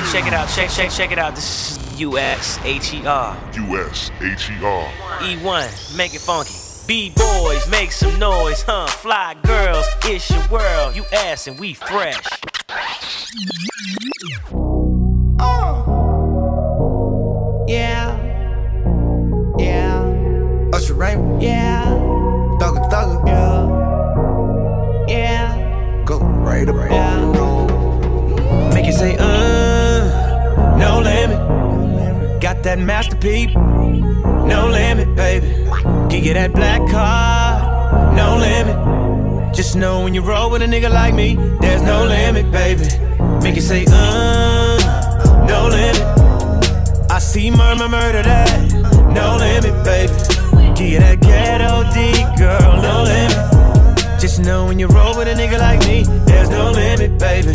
check, check it out, check, check, check it out. This is US H E R. US H E R. E1, make it funky. B-boys, make some noise, huh? Fly girls, it's your world. You ass and we fresh. Oh. Yeah. Yeah. Usher Raymond, Yeah. Thugger Thugger, Yeah. Yeah. go right up Yeah. That masterpiece, no limit, baby. Give you that black card, no limit. Just know when you roll with a nigga like me, there's no limit, baby. Make it say, uh, no limit. I see murmur, murder that, no limit, baby. Give you that ghetto D, girl, no limit. Just know when you roll with a nigga like me, there's no limit, baby.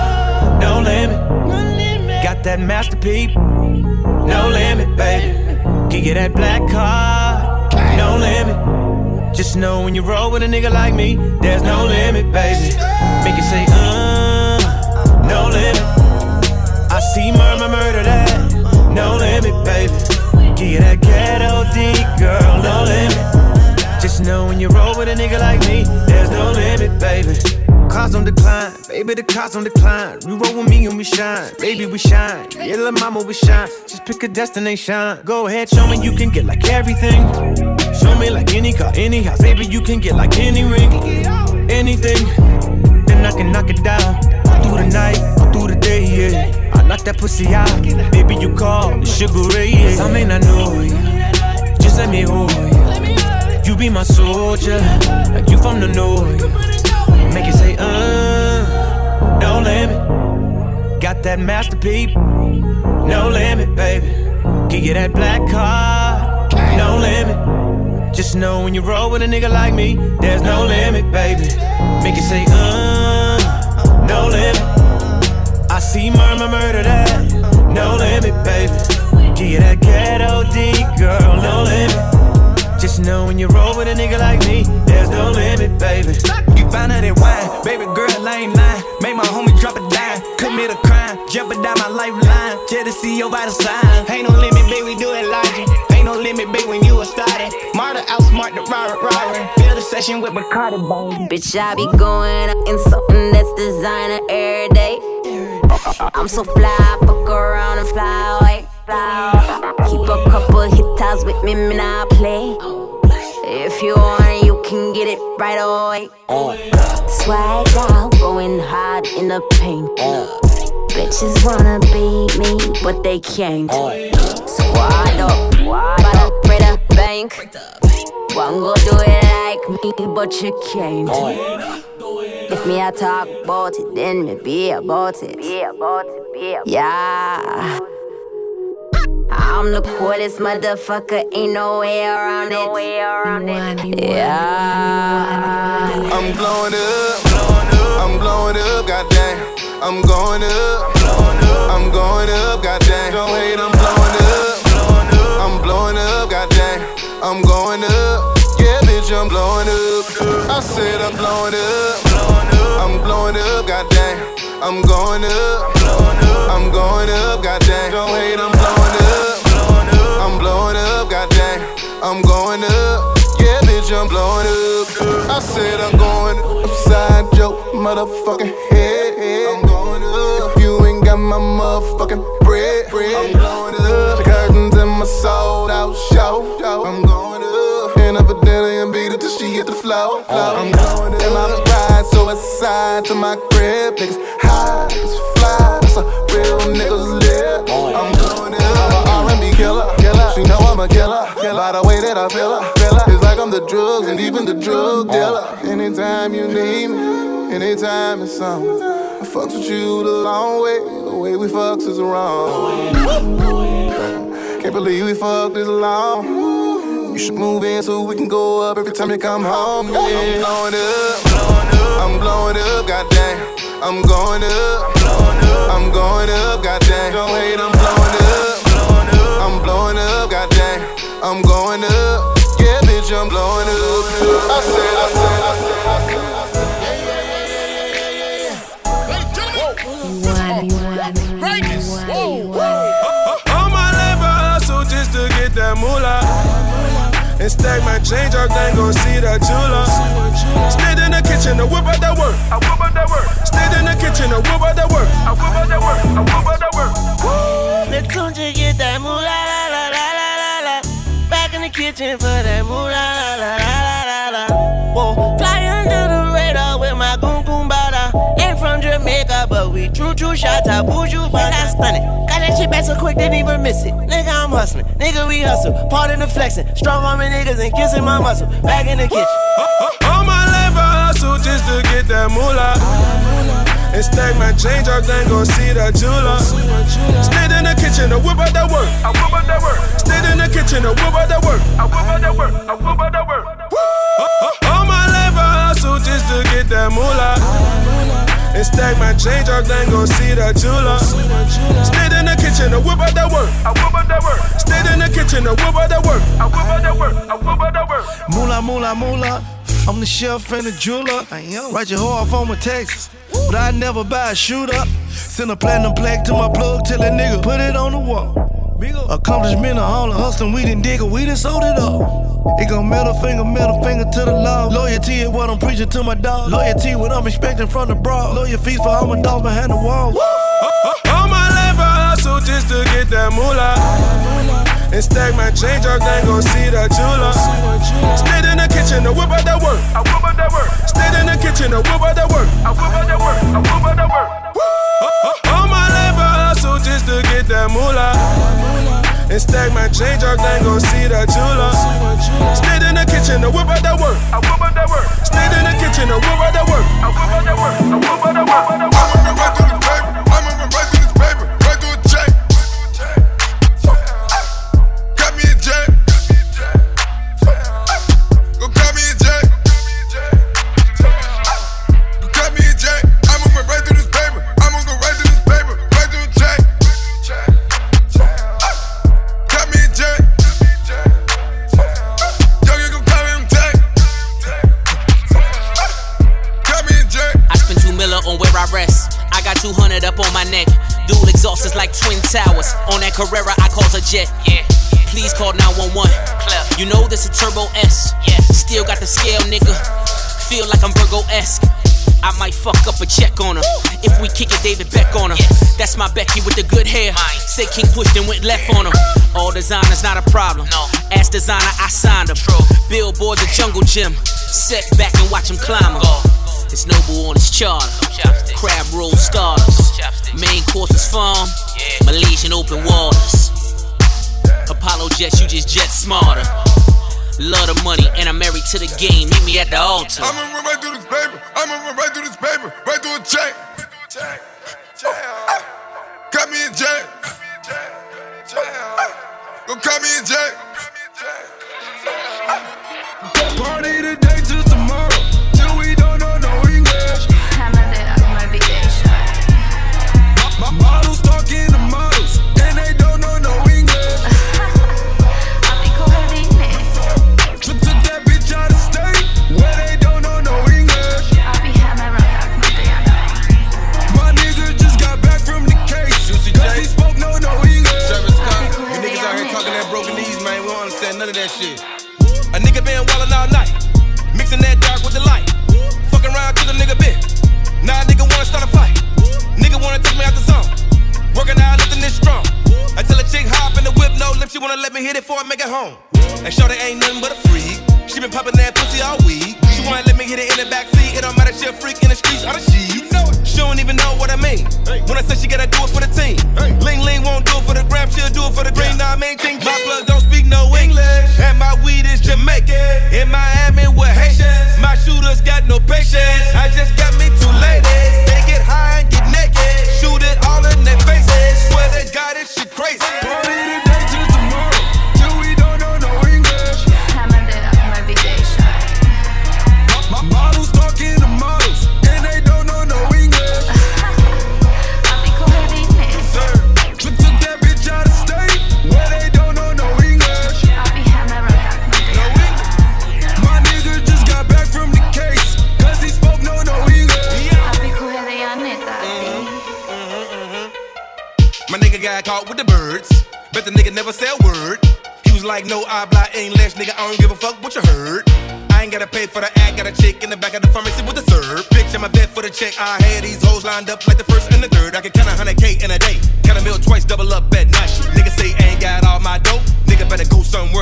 no limit. Got that masterpiece, no limit, baby. Give you that black card, no limit. Just know when you roll with a nigga like me, there's no limit, baby. Make it say, uh, no limit. I see murmur, murder that, no limit, baby. Give you that ghetto D, girl, no limit. Just know when you roll with a nigga like me, there's no limit, baby. Cars on decline, baby, the cars on decline. You roll with me and we shine, baby, we shine. Yeah, little mama, we shine. Just pick a destination. Go ahead, show me you can get like everything. Show me like any car, any house, baby, you can get like any ring, anything. Then I can knock it down. Through the night, through the day, yeah. I knock that pussy out, baby, you call the sugar ray, yeah. I may not know you, just let me hold you. You be my soldier, like you from the north. Make it say, uh, no limit. Got that masterpiece, no limit, baby. Give you that black card, no limit. Just know when you roll with a nigga like me, there's no limit, baby. Make it say, uh, no limit. I see murmur, murder that, no limit, baby. Give you that Just know when you roll with a nigga like me, there's no limit, baby. You find out that wine, baby girl, I ain't lying. Make my homie drop a dime, commit a crime, jeopardize my lifeline. See your vital sign. Ain't no limit, babe, we do it logic. Ain't no limit, babe, when you a started. Marta outsmart the robber, robber. Build a session with Bacardi, baby. Bitch, I be going up in something that's designer every day. I'm so fly, fuck around and fly away. Keep a couple hitters with me, man, I play. If you want it, you can get it right away. Swag out, going hard in the paint. Bitches wanna beat me, but they can't. Squad up, but I pray the bank. One go do it like me, but you can't. If me I talk about it, then me be about it. Be about it, be about it. Yeah. I'm the coolest motherfucker, ain't no way around it. Yeah. I'm blowing up, I'm blowing up, goddamn. I'm going up, I'm going up, goddamn. Don't hate, I'm blowing up, I'm blowing up, goddamn. I'm going up, yeah, bitch, I'm blowing up. I said I'm blowing up, I'm blowing up, goddamn. I'm going up, I'm going up, goddamn. Don't hate, I'm I'm going up, yeah, bitch, I'm blowing up. I said I'm going upside your motherfucking head. I'm going up. If you ain't got my motherfucking bread. I'm going up. The curtains in my sold out show. I'm going up. And up for dinner and beat it till she hit the floor. Uh-huh. I'm going up. And my ride so aside to my crib. Niggas high, niggas fly. That's a real niggas live. Oh, I'm going up. She know I'm a killer. By the way that I feel her. It's like I'm the drugs and even the drug dealer. Anytime you need me, anytime it's something. I fucks with you the long way, the way we fucks is wrong. Can't believe we fucked this long. You should move in so we can go up every time you come home. Yeah. I'm blowing up, I'm blowing up, goddamn. I'm going up, I'm going up, goddamn. Don't hate, I'm blowing up, Blowing up, goddamn. I'm going up, yeah, bitch, I'm blowing up. I said, I said, I said, I said. All my life I hustle just to get that moolah. And stack my change, I think gon' see that jeweler. The kitchen to whip out that work. I whip out that work. Stayed in the kitchen to whip out that work. I whip out that work. I whip out that work. Let's to get that moolah la la la la la la. Back in the kitchen for that moolah la la la la la. Whoa, fly under the radar with my goon goon bada. Ain't from Jamaica, but we true true shots out buju but I stun it. Got that shit back so quick didn't even miss it. Nigga, I'm hustling. Nigga, we hustle. Part in the flexing. Strong arming niggas and kissing my muscle. Back in the kitchen. Just to get that moolah. And stack my change, I think gon' see that jeweler. Stayed in the kitchen to whip out that work. I whip out that work. Stayed in the kitchen to whip out that work. I whip out that work. I whip out that work. All my life I hustle just to get that moolah. And stack my change, I think gon' see that jeweler. Stayed in the kitchen to whip out that work. I whip out that work. Stayed in the kitchen to whip out that work. I whip out that work. I whip out that work. Moolah, moolah, moolah. I'm the chef and the jeweler. I am. Write your hoe off on my taxes. But I never buy a shooter. Send a platinum plaque to my plug, tell that nigga put it on the wall. Accomplishment of all the hustling, we done dig it, we done sold it up. It go middle finger, middle finger to the law. Loyalty is what I'm preaching to my dog. Loyalty what I'm expecting from the broad. Loyal fees for all my dogs behind the wall. All my life I hustle just to get that moolah. And stack my change, I think gon' see that jeweler. Stayed in the kitchen to whip out that work. I whip out that work. Stayed in the kitchen to whip out that work. I whip out that work. I whip out that work. All my life I hustle just to get that moolah. And stack my change, I think gon' see that jeweler. Stayed in the kitchen to whip out that work. I whip out that work. Stayed in the kitchen to whip out that work. I whip out that work. I whip out that work. I'm moving right through this Yeah. Still got the scale, nigga. Feel like I'm Virgo esque. I might fuck up a check on her. If we kick it, David Beck on her. That's my Becky with the good hair. Say King pushed and went left on her. All designers not a problem. As designer, I signed him. Billboard's a jungle gym. Set back and watch him climb. It's noble on his charter. Crab roll starters. Main course is farm. Malaysian open waters. Apollo jets, you just jet smarter. Love the money, and I'm married to the game. Meet me at the altar. I'm moving right through this paper. I'm moving right through this paper. Right through a check. Got me a jet. Go cut me a jet. Party today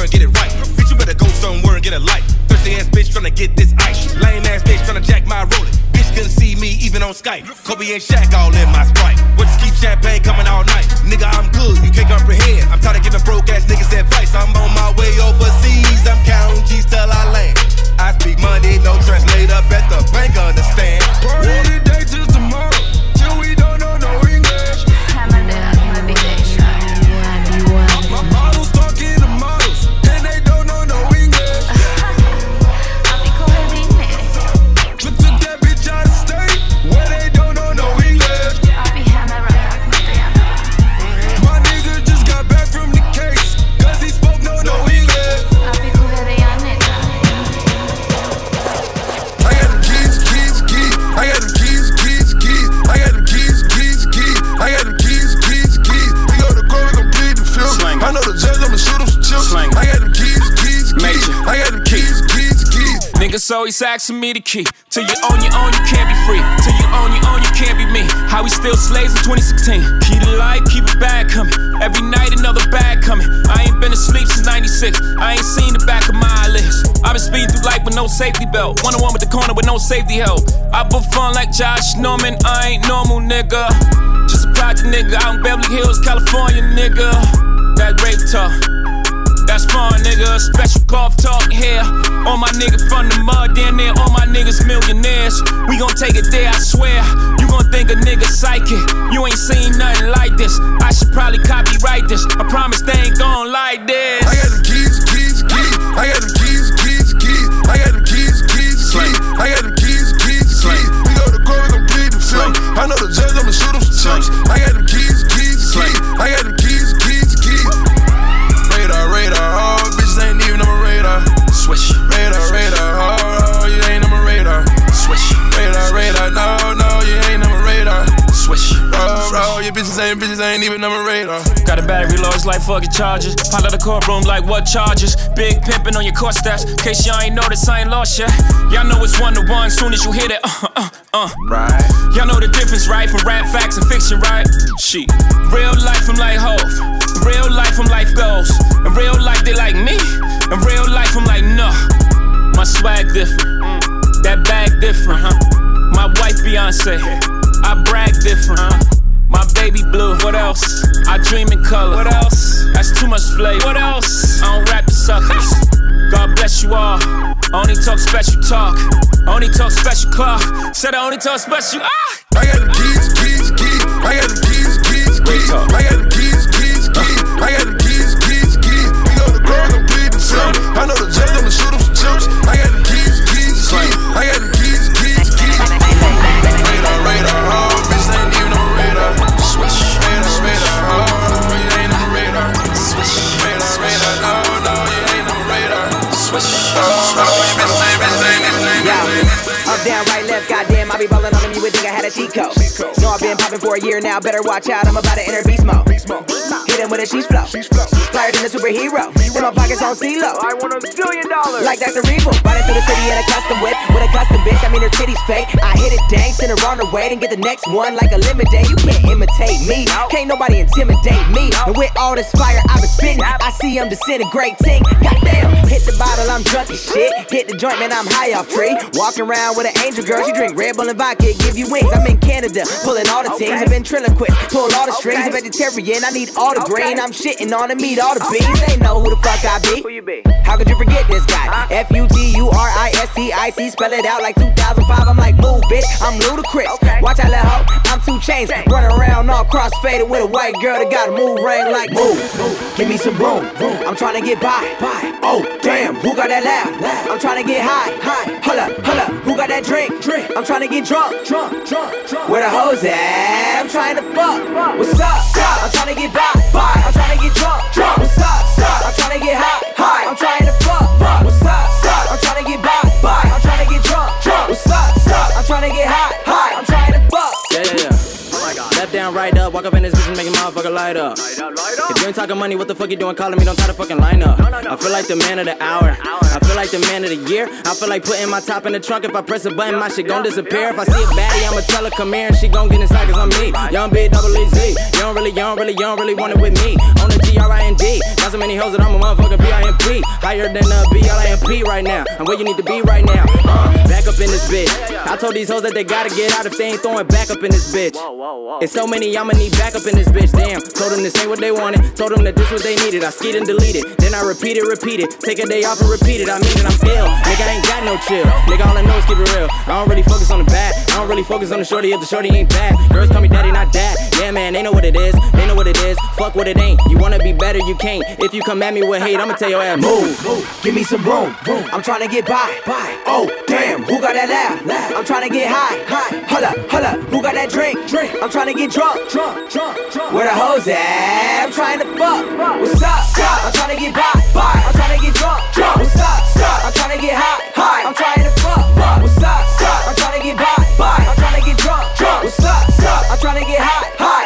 get it right. Bitch, you better go somewhere and get a life. Thirsty ass bitch tryna get this ice. Lame ass bitch tryna jack my roller. Bitch couldn't see me even on Skype. Kobe and Shaq all in my sprite. What just keep champagne coming all night? Nigga, I'm good, you can't comprehend. I'm tired of giving broke ass niggas advice. I'm on my way overseas. I'm counting G's till I land. I speak money, no translator. Bet the bank understand. Keys. he's asking me the key. Till you own your own, you can't be free. Till you own your own, you can't be me. How we still slaves in 2016. Key to life, keep it bag coming. Every night another bag coming. I ain't been asleep since 96. I ain't seen the back of my eyelids. I've been speeding through life with no safety belt. One on one with the corner with no safety help. I put fun like Josh Norman. I ain't normal, nigga. Just a project nigga in Beverly Hills, California, nigga. That rape talk. That's fun, nigga. Special golf talk here. All my niggas from the mud, damn near all my niggas millionaires. We gon' take it there, I swear. You gon' think a nigga psychic. You ain't seen nothing like this. I should probably copyright this. I promise they ain't gon' like this. I got the keys, keys, keys. I got the keys, low, it's like fucking charges. Pop out the courtroom like what charges? Big pimpin' on your court steps. Case y'all ain't noticed, I ain't lost yet. Y'all know it's one to one, soon as you hit it. Uh, uh, uh. Right. Y'all know the difference, right? From rap facts and fiction, right? Shit. Real life, I'm like Hov. Real life, I'm life goals. In real life, they like me. In real life, I'm like, no. My swag different. That bag different, huh? My wife, Beyonce. I brag different, huh? My baby blue. What else? I dream in color. What else? That's too much flavor. What else? I don't rap the suckers. God bless you all. I only talk special talk. I only talk special clock. Said I only talk special. Ah! I got the keys, keys, keys. I got the keys, keys, keys. I got the keys, keys, keys. I got the keys, keys, keys. We go to court, we gon' plead the fifth. I know the judge, I'ma shoot him some chips. I got I be ballin' on would think I had a cheat code. No, I've been popping for a year now, better watch out, I'm about to enter beast mode. Hit him with a cheese flow. Flyer than a superhero. In my pockets on CeeLo. I want a billion dollars. Like that's a revo. Riding through the city in a custom whip with a custom bitch. I mean her titties fake. I hit it dang, send her on her way, then get the next one like a lemonade. You can't imitate me. Can't nobody intimidate me. And with all this fire I've been spitting, I see I'm disintegrating. Goddamn, hit the bottle, I'm drunk as shit. Hit the joint, man, I'm high off tree. Walking around with an angel girl, she drink Red Bull and vodka, give you you wings. I'm in Canada, pulling all the teams. I've been triloquist, pull all the strings. A vegetarian, I need all the grain. I'm shitting on the meat, all the beans. They know who the fuck I be. Who you be? How could you forget this guy? Uh-huh. F U T U R I S T I C, spell it out like 2005. I'm like, move, bitch. I'm Ludacris. Watch out, little hoe. I'm 2 Chainz, running around all crossfaded with a white girl that got a move ring like move. Give me some room. I'm trying to get by. by. Oh, damn, who got that loud? I'm trying to get high. Hold up, hold up, who got that drink? I'm trying to get drunk. Drunk, drunk, drunk. Where the hoes at? I'm trying to fuck. What's up? I'm trying to get by. I'm trying to get drunk. Drunk. What's up? I'm trying to get high. High. I'm trying to fuck. What's up? I'm trying to get by. I'm trying to get drunk. Drunk. What's up? I'm trying to get high. High. I'm trying to fuck. Yeah, yeah, yeah. Oh Left down, right up. Walk up in this bitch and make a motherfucker light up. If you ain't talking money, what the fuck you doing calling me? Don't try to fucking line up. I feel like the man of the hour. I feel like the man of the year. I feel like putting my top in the trunk. If I press a button, my shit gon' disappear. If I see a baddie, I'ma tell her come here and she gon' get inside cause I'm me. Young big double E Z. You don't really, you don't really, you don't really want it with me. On the G R I N D. Got so many hoes that I'm a motherfucking B I M P. Higher than a B L I M P right now. I'm where you need to be right now. Uh, back up in this bitch. I told these hoes that they gotta get out if they ain't throwing back up in this bitch. It's so many, I'ma need back up in this bitch. Damn. Told them this ain't what they wanted. Told them that this what they needed. I skied and deleted. Then I repeat it, repeat it. Take a day off and repeat it. I mean it, I'm ill. Nigga, I ain't got no chill. Nigga, all I know is keep it real. I don't really focus on the bad. I don't really focus on the shorty if the shorty ain't bad. Girls call me daddy, not dad. Yeah, man, they know what it is. They know what it is. Fuck what it ain't. You wanna be better, you can't. If you come at me with hate, I'ma tell your ass move. Give me some room. I'm trying to get by. Oh, damn, who got that loud? I'm trying to get high. Hold up, hold up, who got that drink? Drink. I'm trying to get drunk. Drunk, drunk, drunk. Where the hoes at? I'm trying to fuck. What's up? I'm trying to get by. I'm trying to get drunk. Drunk. What's up? I'm trying to get high. High. I'm trying to fuck. What's up? I'm trying to get by. I'm trying to get drunk. Drunk. What's up? I'm trying to get high. High.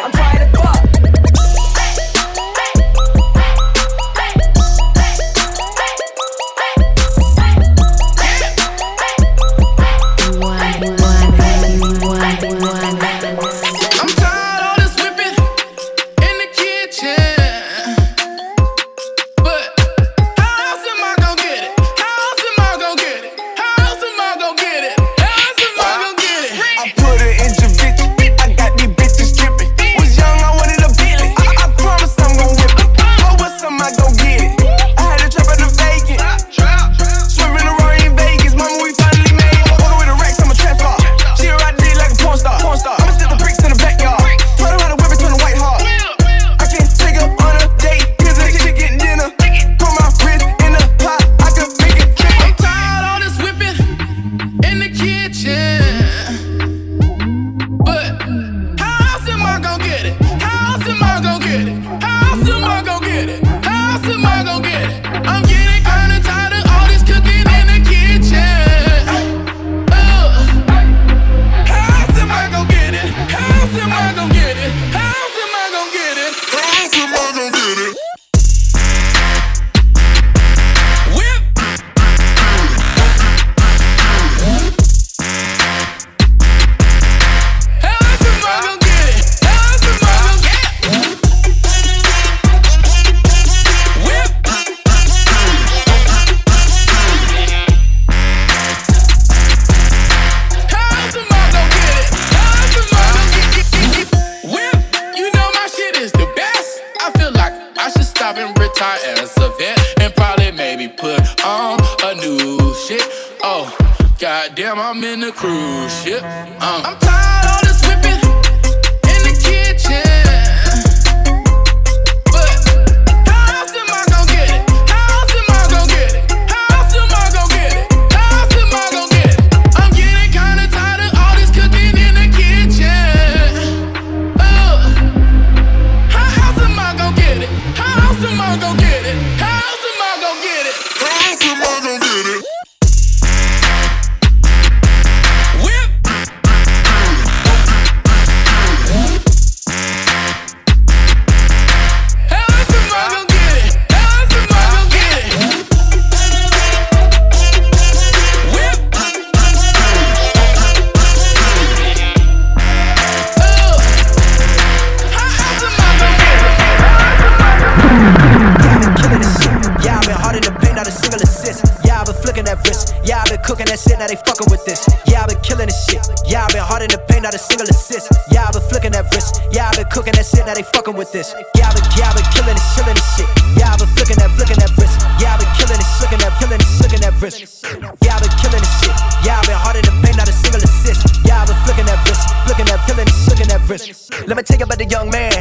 This, flicking that wrist. Let me take it about the young man.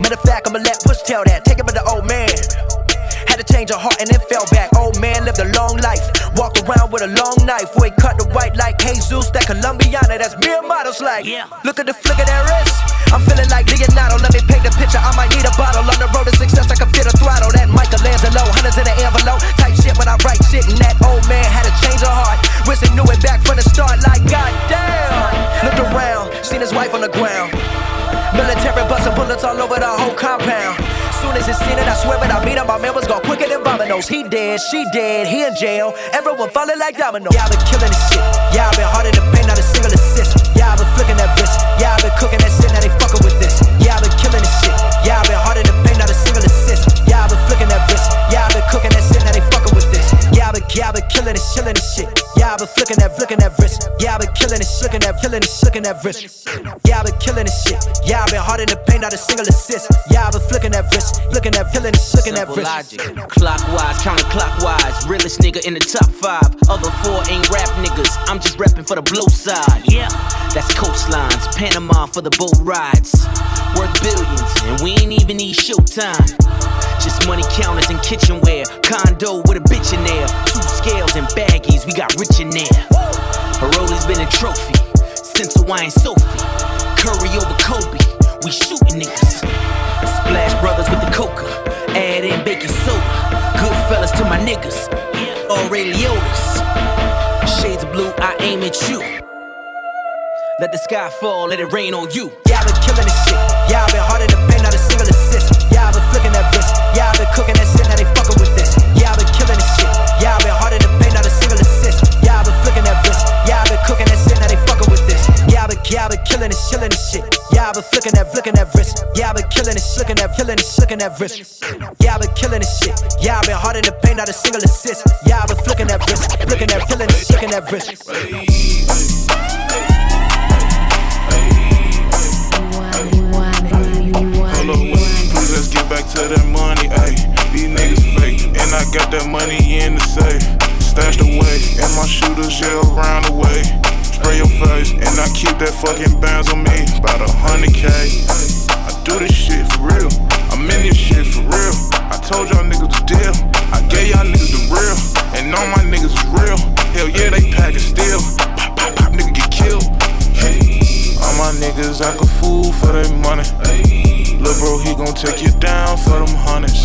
Matter of fact, I'ma let Push tell that. Take it about the old man. Had to change her heart and then fell back. Old man lived a long life. Walked around with a long knife. Boy, cut the white like Jesus. That Colombiana, that's mere models like. Yeah. Look at the flick of that wrist. I'm feeling like Leonardo. Let me paint the picture. I might need a bottle. On the road to success, I can fit a throttle. That Michelangelo, hundreds in the envelope. Type shit when I write shit. And that old man had to change her heart. Wish he knew it back from the start. Like, goddamn. His wife on the ground. Military busting bullets all over the whole compound. Soon as he seen it, I swear it, I mean it. My man was go quicker than dominoes. He dead, she dead, he in jail. Everyone falling like dominoes. Yeah, I been killing this shit. Yeah, I been hard in the paint, not a single assist. Yeah, I been flicking that wrist. Yeah, I been cooking that shit, now they fucking with this. Yeah, I been killing this shit. Yeah, I been hard in the paint, not a single assist. Yeah, I been flicking that wrist. Yeah, I been cooking that shit, now they fucking with this. Yeah, I been, yeah, I been killing this, chilling this shit. Yeah, I been flicking that, flicking that killing this, flicking that, killing this, flicking that wrist. Yeah, I been killing this shit. Yeah, I been hard in the paint, not a single assist. Yeah, I been flicking that wrist, flicking that, killing this, flicking that wrist. logic. Clockwise, counterclockwise. Realest nigga in the top five. Other four ain't rap niggas. I'm just rapping for the blow side. Yeah, that's coastlines. Panama for the boat rides. Worth billions, and we ain't even need showtime. Just money counters and kitchenware. Condo with a bitch in there. Two scales and baggies, we got rich in there. Paroli's been a trophy since Hawaiian Sophie. Curry over Kobe, we shooting niggas. Splash Brothers with the coca, add in baking soda. Good fellas to my niggas, Ray Shades of blue, I aim at you. Let the sky fall, let it rain on you. I been killing this shit. I been hard in the paint, not a single assist. I been flicking that wrist. I been cooking that shit, now they fucking with this. I been killing this shit. Yeah, I been flicking that, flicking that wrist. Yeah, I been killing this, flicking that, killing this, flicking that wrist. Yeah, I been killing this shit. Yeah, I been hard in the paint, not a single assist. Yeah, I been flicking that wrist, flicking that, killing this, flicking that wrist. Let's get back to that money, ayy. These niggas fake, and I got that money in the safe. Stashed away, and my shooters yell around the way. Spray your face, and I keep that fucking bands on me. About a hundred K. I do this shit for real. I'm in this shit for real. I told y'all niggas the deal. I gave y'all niggas the real. And all my niggas is real. Hell yeah, they pack it still. Pop, pop, pop, nigga get killed. All my niggas act a fool for their money. Lil' bro, he gon' take you down for them hundreds.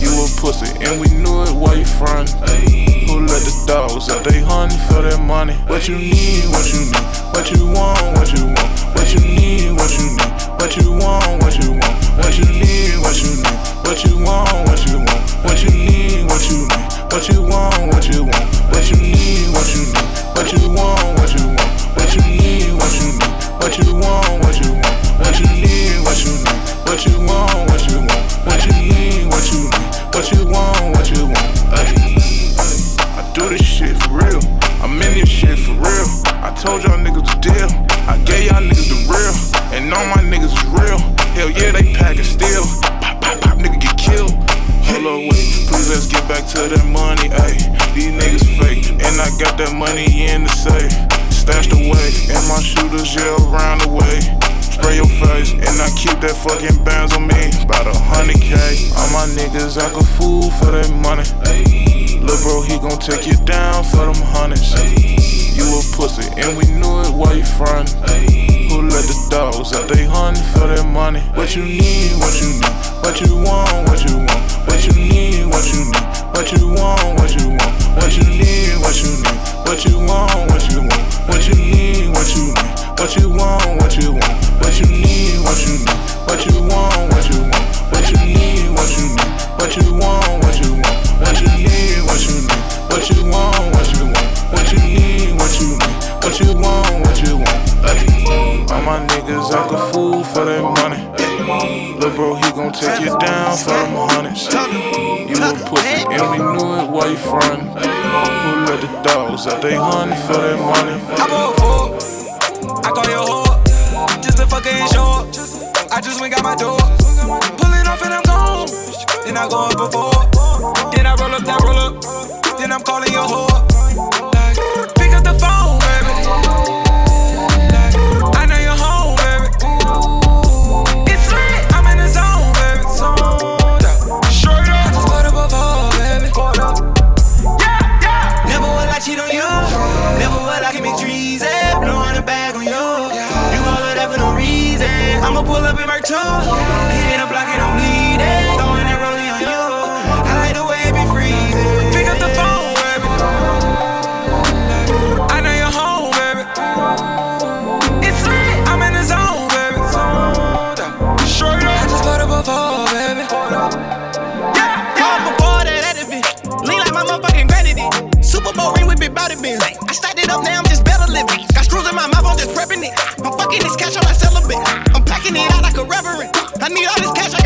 You a pussy, and we knew it while you front. Who let the dogs out? They hunting for their money. What you need, what you need, what you want, what you want, what you need, what you need, what you want, what you want, what you need, what you need, what you want, what you want, what you need, what you need, what you want, what you want, pack it still. Pop, pop, pop, nigga get killed. Hold up, wait. Please let's get back to that money, ayy. These niggas fake. And I got that money in the safe. Stashed away. And my shooters yell around the way. Spray your face, and I keep that fucking bands on me. About a hundred K. All my niggas act a fool for their money. Lil' bro, he gon' take you down for them hundreds. You a pussy, and we knew it while you front. Let the dogs out? They hunting for their money. What you need, what you need, what you want, what you want, what you need, what you need, what you want, what you want, what you need, what you need, what you want, what you want, what you need, what you need, what you want, what you want, what you need, what you need, what you want, what you want, what you need, what you need, what you want, what you want, what you need, what you need, what you want, what you want, what you need, what you need, what you want, what you want. All my niggas act a fool for their money. Lil' bro, he gon' take you down for them hundreds. You a pussy, and we knew it while you frontin'. Who let the dogs out? They hunting for their money. I'm a fool. Oh, I call your whore. Just a fucking short. I just went out my door. Pulling off and I'm gone. Then I go up before. Then I roll up, then roll up. Then I'm calling your whore. Pull up in a block and I'm bleeding. Throwing that rolling on you. I like the way it be freezing. Pick up the phone, baby. I know you're home, baby. It's lit. I'm in the zone, baby. Straight up. I just put up a phone, baby. Call before that at the bitch. Lean like my motherfucking. Super Bowl ring. I stacked it up, now I'm just better living. Got screws in my mouth, I'm just prepping it. I'm fucking this cash. I'm I need all this cash,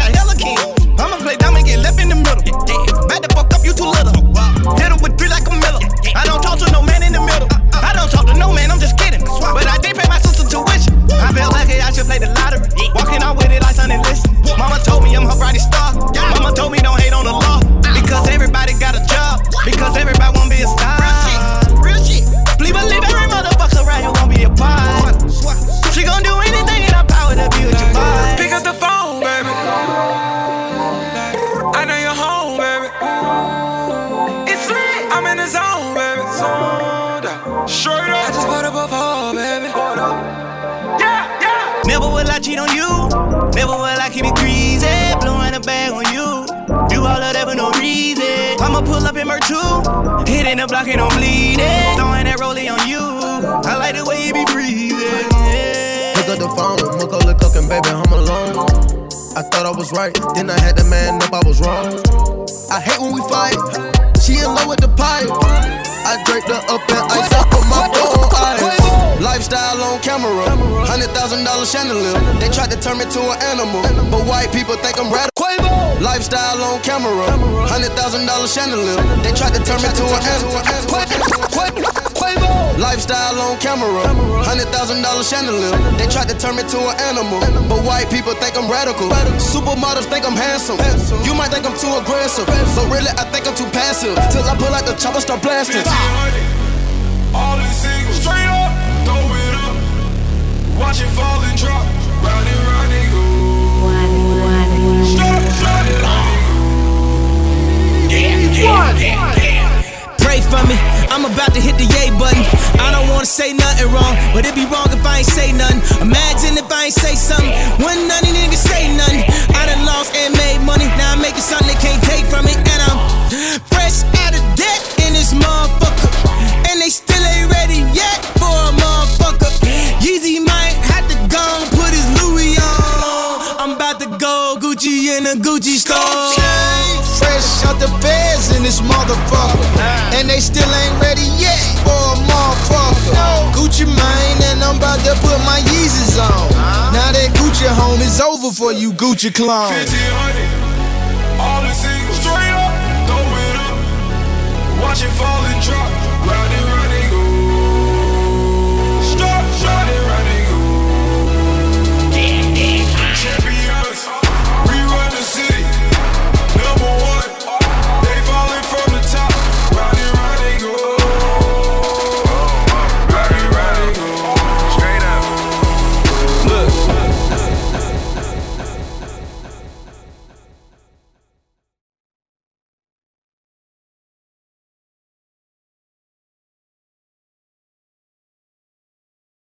greasy. Blowing a bag on you. Do all of that for no reason. I'ma pull up in Mer 2. Hitting the block and I'm bleeding. Throwing that rollie on you. I like the way you be breathing. Pick up the phone, Macaulay cooking, baby, I'm alone. I thought I was right, then I had to man up, I was wrong. I hate when we fight. She in love with the pipe. I draped her up in ice, I put my phone. Lifestyle on camera, hundred thousand dollar chandelier. They tried to turn me to an animal, but white people think I'm radical. Lifestyle on camera, hundred thousand dollar chandelier. They tried to turn me to an animal. Lifestyle on camera, hundred thousand dollar chandelier. They tried to turn me to an animal, but white people think I'm radical. Supermodels think I'm handsome. You might think I'm too aggressive, but really I think I'm too passive. Till I pull out the chopper, start blasting. All in singles, Pray for me, I'm about to hit the yay button. I don't wanna say nothing wrong, but it'd be wrong if I ain't say nothing. Imagine if I ain't say something, when none of niggas say nothing. I done lost and made money, now I'm making something they can't take from me. And I'm fresh out of debt in this motherfucker. In Gucci store. Fresh out the beds in this motherfucker. And they still ain't ready yet for a motherfucker. Gucci mane, and I'm about to put my Yeezys on. Now that Gucci home is over for you, Gucci clone. all in singles, straight up, throw it up. Watch it fall and drop. Round and